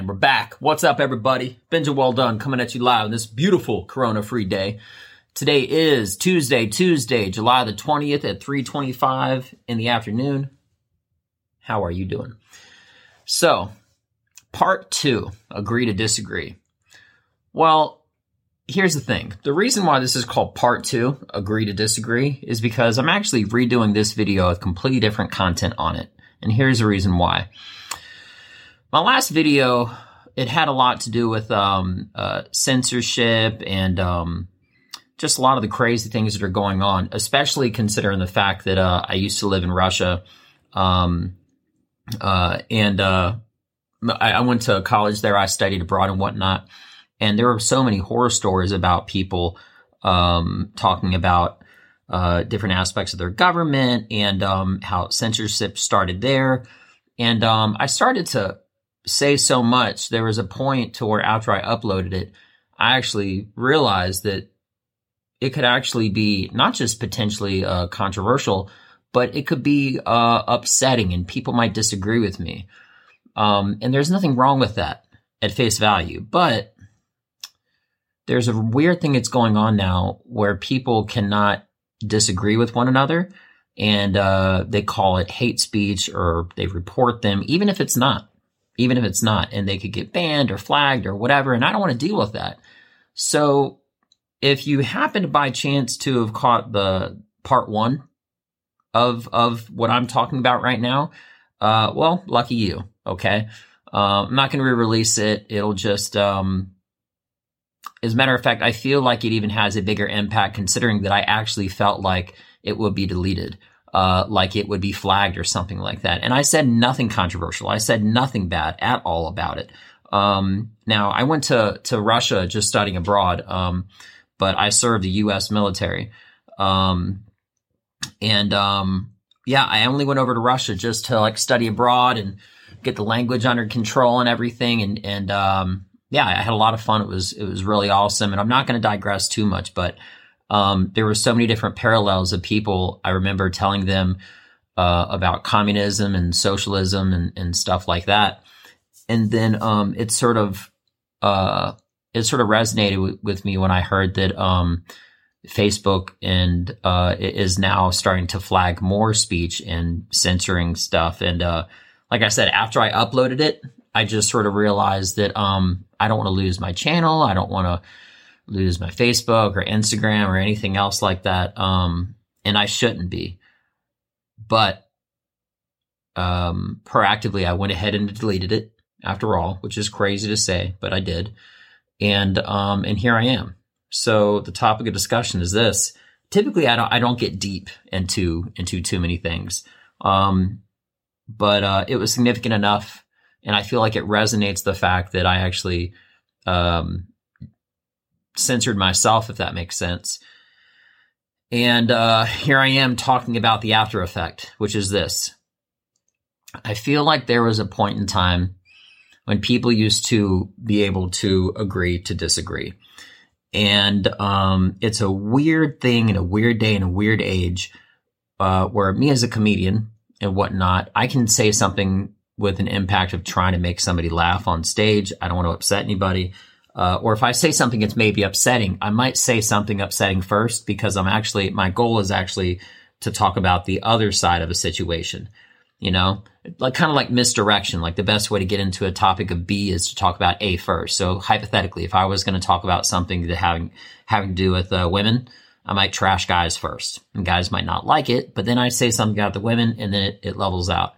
And we're back. What's up, everybody? Benja Well Done coming at you live on this beautiful Corona free day. Today is Tuesday, Tuesday, July the 20th at 325 in the afternoon. How are you doing? So, part two, agree to disagree. Well, here's the thing. The reason why this is called part two, agree to disagree, is because I'm actually redoing this video with completely different content on it. And here's the reason why. My last video, it had a lot to do with um, uh, censorship and um, just a lot of the crazy things that are going on, especially considering the fact that uh, I used to live in Russia. Um, uh, and uh, I, I, went to college there. I studied abroad and whatnot. And there were so many horror stories about people um, talking about uh, different aspects of their government and um, how censorship started there. And um, I started to say so much. There was a point to where after I uploaded it, I actually realized that it could actually be not just potentially uh, controversial, but it could be uh, upsetting and people might disagree with me. Um, and there's nothing wrong with that at face value. But there's a weird thing that's going on now where people cannot disagree with one another and uh, they call it hate speech or they report them, even if it's not even if it's not, and they could get banned or flagged or whatever. And I don't want to deal with that. So if you happen to by chance to have caught the part one of of what I'm talking about right now, uh, well, lucky you. Okay, uh, I'm not going to re-release it. It'll just, um, as a matter of fact, I feel like it even has a bigger impact considering that I actually felt like it would be deleted uh, like it would be flagged or something like that. And I said nothing controversial. I said nothing bad at all about it. Um, now I went to, to Russia just studying abroad. Um, but I served the U.S. military. Um, and, um, yeah, I only went over to Russia just to like study abroad and get the language under control and everything. And, and, um, yeah, I had a lot of fun. It was, it was really awesome. And I'm not going to digress too much, but, um, there were so many different parallels of people. I remember telling them uh, about communism and socialism and, and stuff like that. And then um, it sort of uh, it sort of resonated w- with me when I heard that um, Facebook and uh, is now starting to flag more speech and censoring stuff. And uh, like I said, after I uploaded it, I just sort of realized that um, I don't want to lose my channel. I don't want to lose my Facebook or Instagram or anything else like that. Um, and I shouldn't be. But um, proactively, I went ahead and deleted it after all, which is crazy to say, but I did. And um, and here I am. So the topic of discussion is this. Typically, I don't I don't get deep into into too many things, um, but uh, it was significant enough, and I feel like it resonates the fact that I actually um, censored myself, if that makes sense. And uh, here I am talking about the after effect, which is this. I feel like there was a point in time when people used to be able to agree to disagree. And um, it's a weird thing in a weird day in a weird age uh, where me as a comedian and whatnot, I can say something with an impact of trying to make somebody laugh on stage. I don't want to upset anybody. Uh, or if I say something that's maybe upsetting, I might say something upsetting first because I'm actually, my goal is actually to talk about the other side of a situation. You know, like kind of like misdirection. Like the best way to get into a topic of B is to talk about A first. So hypothetically, if I was going to talk about something that having having to do with uh, women, I might trash guys first, and guys might not like it. But then I say something about the women, and then it, it levels out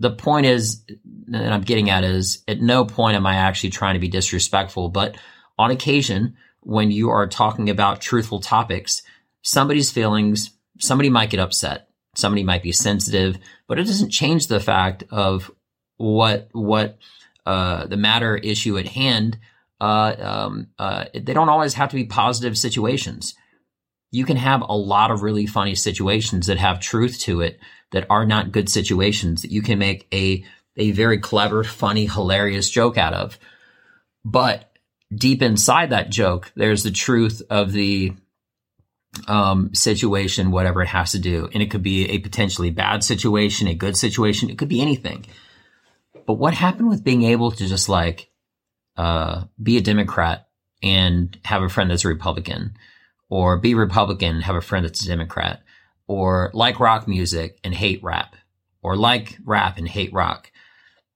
the point is that I'm getting at is at no point am I actually trying to be disrespectful, but on occasion, when you are talking about truthful topics, somebody's feelings, somebody might get upset, somebody might be sensitive, but it doesn't change the fact of what what uh, the matter issue at hand. Uh, um, uh, they don't always have to be positive situations. You can have a lot of really funny situations that have truth to it that are not good situations that you can make a a very clever, funny, hilarious joke out of. But deep inside that joke, there's the truth of the um, situation, whatever it has to do. And it could be a potentially bad situation, a good situation. It could be anything. But what happened with being able to just like uh, be a Democrat and have a friend that's a Republican, or be Republican and have a friend that's a Democrat, or like rock music and hate rap, or like rap and hate rock?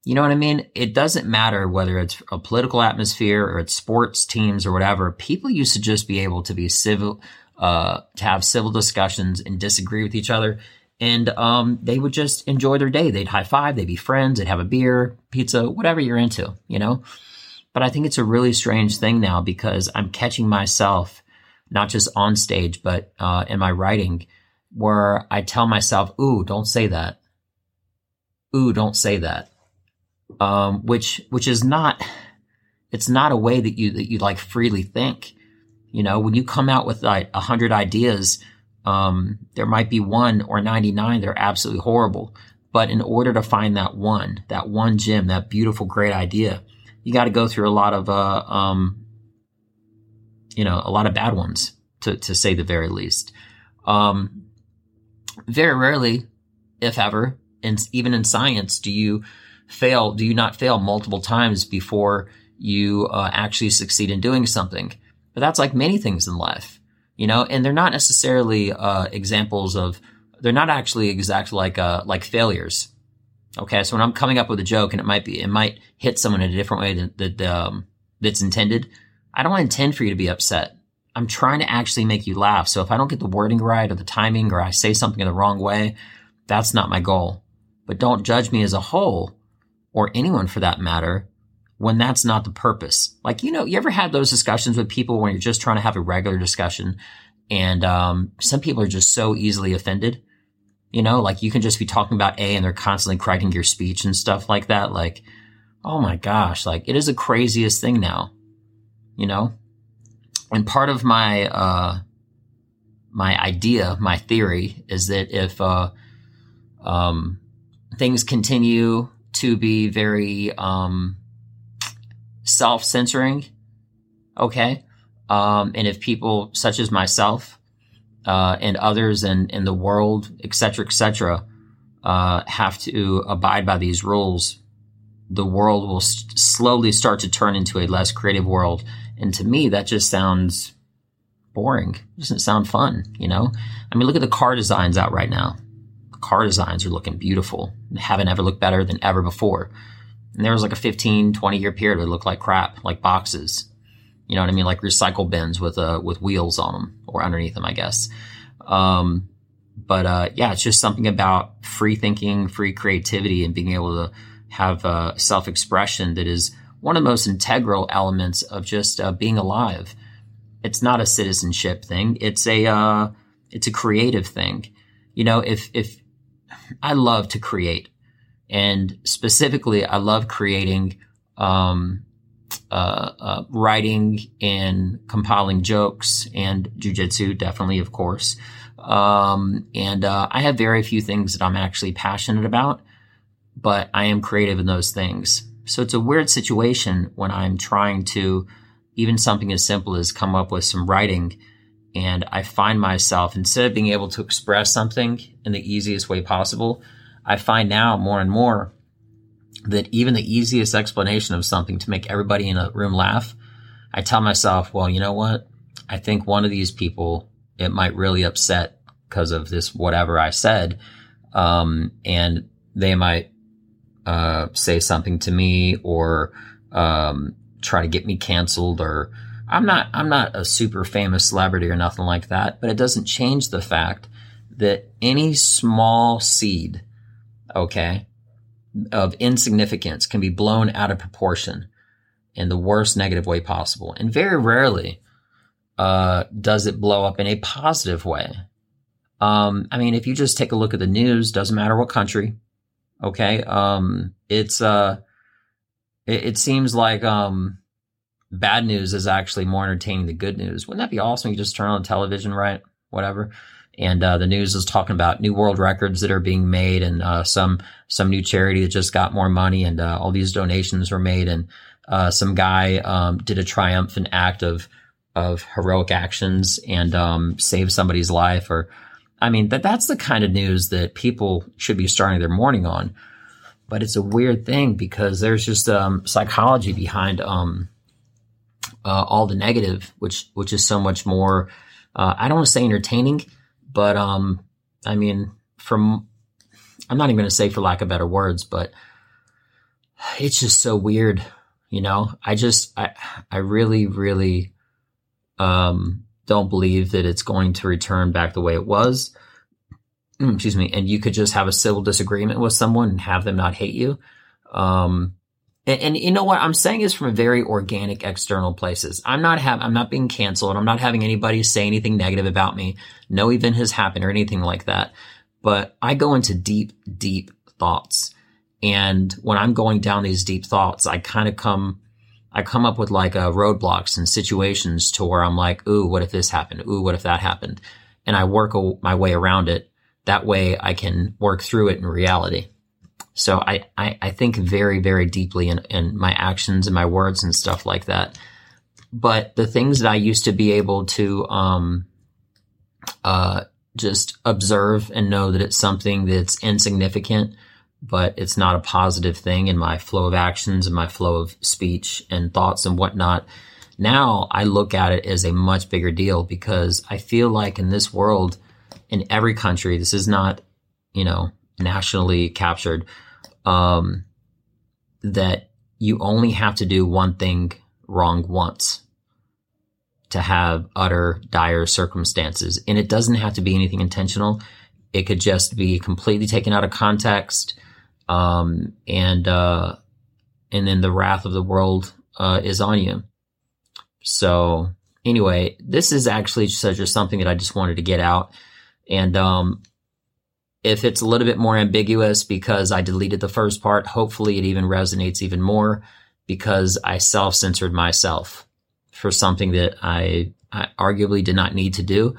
You know what I mean? It doesn't matter whether it's a political atmosphere or it's sports teams or whatever. People used to just be able to be civil, uh, to have civil discussions and disagree with each other. And um, they would just enjoy their day. They'd high five, they'd be friends, they'd have a beer, pizza, whatever you're into, you know? But I think it's a really strange thing now because I'm catching myself, not just on stage, but uh, in my writing, where I tell myself, ooh, don't say that. Ooh, don't say that um, which which is not it's not a way that you that you like freely think. You know, when you come out with like a hundred ideas, um, there might be one or ninety nine that are absolutely horrible. But in order to find that one, that one gem, that beautiful, great idea, you got to go through a lot of, uh, um, you know, a lot of bad ones to, to say the very least. Um, very rarely, if ever, and even in science, do you fail, do you not fail multiple times before you uh, actually succeed in doing something? But that's like many things in life, you know, and they're not necessarily uh, examples of, they're not actually exact like, uh, like failures. Okay. So when I'm coming up with a joke and it might be, it might hit someone in a different way than, that, um, that's intended. I don't intend for you to be upset. I'm trying to actually make you laugh. So if I don't get the wording right or the timing or I say something in the wrong way, that's not my goal. But don't judge me as a whole or anyone for that matter, when that's not the purpose. Like, you know, you ever had those discussions with people when you're just trying to have a regular discussion and um, some people are just so easily offended? You know, like you can just be talking about A and they're constantly correcting your speech and stuff like that. Like, oh my gosh, like it is the craziest thing now, you know? And part of my, uh, my idea, my theory is that if, uh, um, things continue to be very um, self censoring. Okay. Um, and if people such as myself uh, and others in, in the world, et cetera, et cetera, uh, have to abide by these rules, the world will slowly start to turn into a less creative world. And to me, that just sounds boring. It doesn't sound fun, you know? I mean, look at the car designs out right now car designs are looking beautiful. They Haven't ever looked better than ever before. And there was like a 15, 20 year period where it looked like crap, like boxes. You know what I mean? Like recycle bins with, uh, with wheels on them or underneath them, I guess. Um, but, uh, yeah, it's just something about free thinking, free creativity and being able to have, uh, self expression that is one of the most integral elements of just, uh, being alive. It's not a citizenship thing. It's a, uh, it's a creative thing. You know, if, if I love to create. And specifically, I love creating, um, uh, uh, writing and compiling jokes and jujitsu, definitely, of course. Um, and uh, I have very few things that I'm actually passionate about, but I am creative in those things. So it's a weird situation when I'm trying to, even something as simple as come up with some writing and I find myself, instead of being able to express something in the easiest way possible, I find now more and more that even the easiest explanation of something to make everybody in a room laugh, I tell myself, well, you know what? I think one of these people, it might really upset because of this whatever I said. Um, and they might uh, say something to me or um, try to get me canceled or I'm not I'm not a super famous celebrity or nothing like that, but it doesn't change the fact that any small seed, okay, of insignificance can be blown out of proportion in the worst negative way possible. And very rarely uh, does it blow up in a positive way. Um, I mean, if you just take a look at the news, doesn't matter what country, okay, um, it's uh, it, it seems like um, bad news is actually more entertaining than good news. Wouldn't that be awesome? You just turn on the television, right? Whatever. And uh, the news is talking about new world records that are being made, and uh, some some new charity that just got more money, and uh, all these donations were made, and uh, some guy um, did a triumphant act of of heroic actions and um, saved somebody's life. Or, I mean, that that's the kind of news that people should be starting their morning on. but it's a weird thing because there's just um, psychology behind um, uh, all the negative, which which is so much more. Uh, I don't want to say entertaining, but um, I mean, from I'm not even going to say for lack of better words, but it's just so weird, you know. I just I I really really um, don't believe that it's going to return back the way it was. Mm, excuse me, and you could just have a civil disagreement with someone and have them not hate you. Um, and, and, you know what I'm saying is from very organic external places. I'm not have I'm not being canceled. I'm not having anybody say anything negative about me. No event has happened or anything like that. But I go into deep, deep thoughts. And when I'm going down these deep thoughts, I kind of come, I come up with like uh, roadblocks and situations to where I'm like, ooh, what if this happened? Ooh, what if that happened? And I work a, my way around it that way I can work through it in reality. So I, I, I think very, very deeply in, in my actions and my words and stuff like that. But the things that I used to be able to, um, uh, just observe and know that it's something that's insignificant, but it's not a positive thing in my flow of actions and my flow of speech and thoughts and whatnot. Now I look at it as a much bigger deal because I feel like in this world, in every country. This is not, you know, nationally captured. Um, that you only have to do one thing wrong once to have utter dire circumstances. And it doesn't have to be anything intentional. It could just be completely taken out of context. Um, and, uh, and then the wrath of the world, uh, is on you. So anyway, this is actually just something that I just wanted to get out. And um, if it's a little bit more ambiguous because I deleted the first part, hopefully it even resonates even more because I self censored myself for something that I, I arguably did not need to do.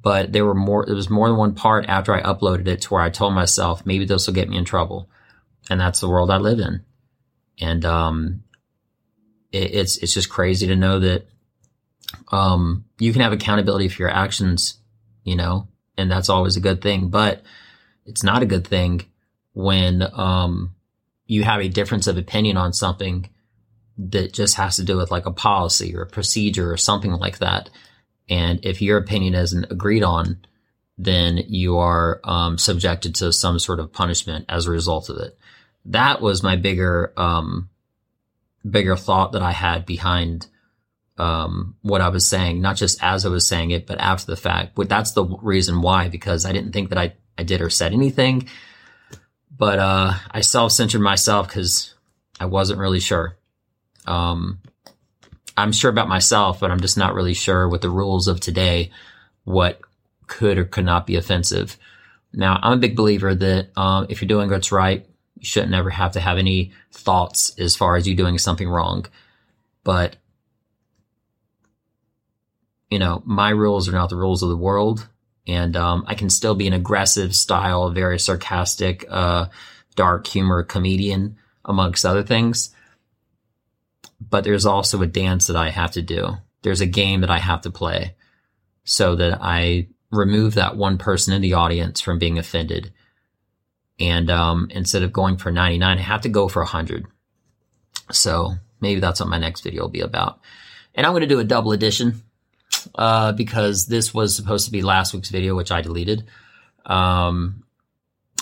But there were more, there was more than one part after I uploaded it to where I told myself maybe this will get me in trouble. And that's the world I live in. And, um, it, it's, it's just crazy to know that, um, you can have accountability for your actions, you know, and that's always a good thing. But it's not a good thing when um, you have a difference of opinion on something that just has to do with like a policy or a procedure or something like that. And if your opinion isn't agreed on, then you are um, subjected to some sort of punishment as a result of it. That was my bigger, um, bigger thought that I had behind um, what I was saying, not just as I was saying it, but after the fact. But that's the reason why, because I didn't think that I, I did or said anything. But uh, I self censored myself because I wasn't really sure. Um, I'm sure about myself, but I'm just not really sure with the rules of today what could or could not be offensive. Now, I'm a big believer that um, if you're doing what's right, you shouldn't ever have to have any thoughts as far as you doing something wrong. But you know, my rules are not the rules of the world. And um, I can still be an aggressive style, very sarcastic, uh, dark humor comedian, amongst other things. But there's also a dance that I have to do. There's a game that I have to play so that I remove that one person in the audience from being offended. And um, instead of going for 99, I have to go for 100. So maybe that's what my next video will be about. And I'm going to do a double edition uh, because this was supposed to be last week's video, which I deleted. Um,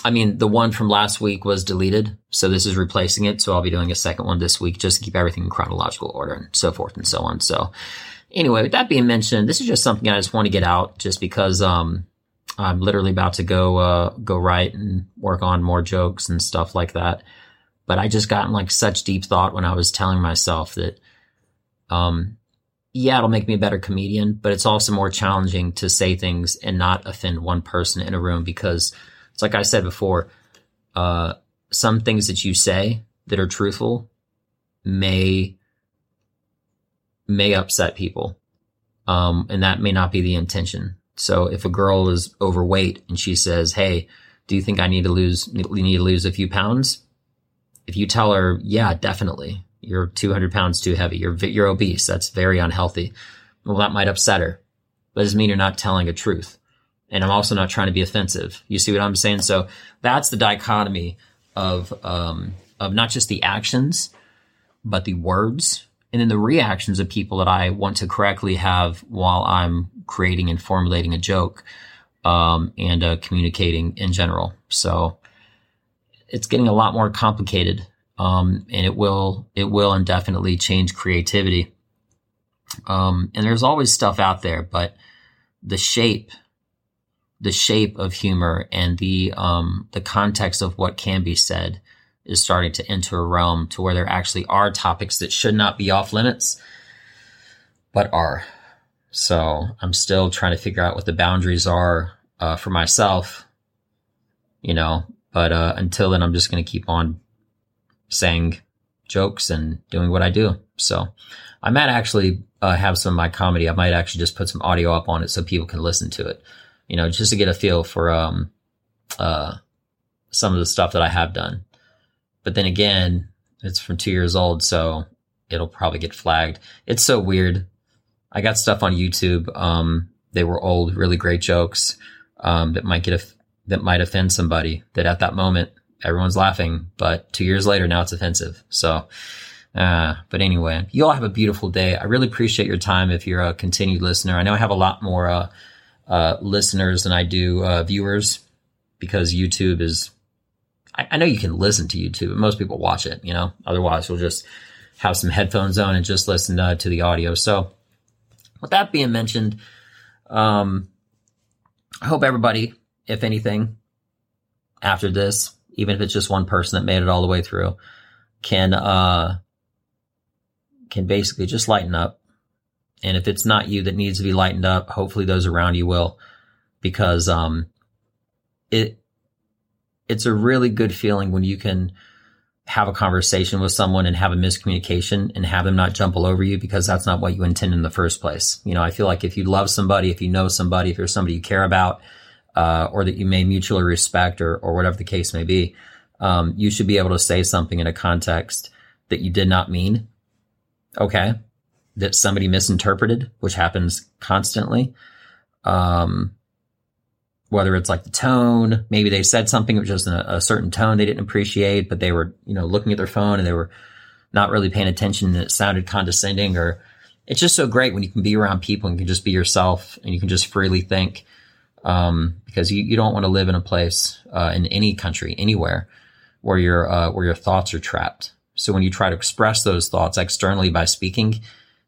I mean, the one from last week was deleted, so this is replacing it. So I'll be doing a second one this week just to keep everything in chronological order and so forth and so on. So anyway, with that being mentioned, this is just something I just want to get out just because, um, I'm literally about to go, uh, go write and work on more jokes and stuff like that. But I just got in like such deep thought when I was telling myself that, um, yeah, it'll make me a better comedian, but it's also more challenging to say things and not offend one person in a room because it's like I said before, uh, some things that you say that are truthful may may upset people. Um, and that may not be the intention. So if a girl is overweight and she says, "Hey, do you think I need to lose need to lose a few pounds?" If you tell her, "Yeah, definitely," you're 200 pounds too heavy. You're, you're obese. That's very unhealthy. Well, that might upset her, but doesn't mean you're not telling a truth. And I'm also not trying to be offensive. You see what I'm saying? So that's the dichotomy of um, of not just the actions, but the words and then the reactions of people that I want to correctly have while I'm creating and formulating a joke um, and uh, communicating in general. So it's getting a lot more complicated, um, and it will it will indefinitely change creativity. Um, and there's always stuff out there, but the shape, the shape of humor and the um, the context of what can be said is starting to enter a realm to where there actually are topics that should not be off limits, but are. So I'm still trying to figure out what the boundaries are uh, for myself, you know. But uh, until then, I'm just going to keep on saying jokes and doing what I do. So I might actually uh, have some of my comedy. I might actually just put some audio up on it so people can listen to it, you know, just to get a feel for um, uh, some of the stuff that I have done. But then again, it's from two years old, so it'll probably get flagged. It's so weird. I got stuff on YouTube. Um, they were old, really great jokes um, that might get a, that might offend somebody. That at that moment everyone's laughing, but two years later now it's offensive. So, uh, but anyway, you all have a beautiful day. I really appreciate your time. If you're a continued listener, I know I have a lot more uh, uh, listeners than I do uh, viewers because YouTube is I, I know you can listen to YouTube, but most people watch it, you know, otherwise you'll just have some headphones on and just listen uh, to the audio. So with that being mentioned, um, I hope everybody, if anything, after this, even if it's just one person that made it all the way through, can uh, can basically just lighten up. And if it's not you that needs to be lightened up, hopefully those around you will, because um, it it's a really good feeling when you can have a conversation with someone and have a miscommunication and have them not jump all over you because that's not what you intend in the first place. You know, I feel like if you love somebody, if you know somebody, if you're somebody you care about, uh, or that you may mutually respect or, or whatever the case may be, um, you should be able to say something in a context that you did not mean. Okay. That somebody misinterpreted, which happens constantly. Um, whether it's like the tone, maybe they said something which was in a, a, certain tone they didn't appreciate, but they were, you know, looking at their phone and they were not really paying attention and it sounded condescending or it's just so great when you can be around people and you can just be yourself and you can just freely think. Um, because you, you don't want to live in a place, uh, in any country, anywhere where your, uh, where your thoughts are trapped. So when you try to express those thoughts externally by speaking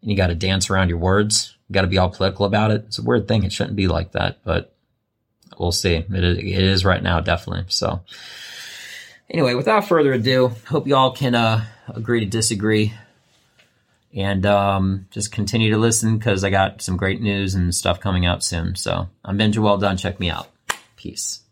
and you got to dance around your words, you got to be all political about it. It's a weird thing. It shouldn't be like that, but we'll see. It is, it is right now, definitely. So, anyway, without further ado, hope y'all can uh, agree to disagree and um, just continue to listen because I got some great news and stuff coming out soon. So, I'm Benja Well Done. Check me out. Peace.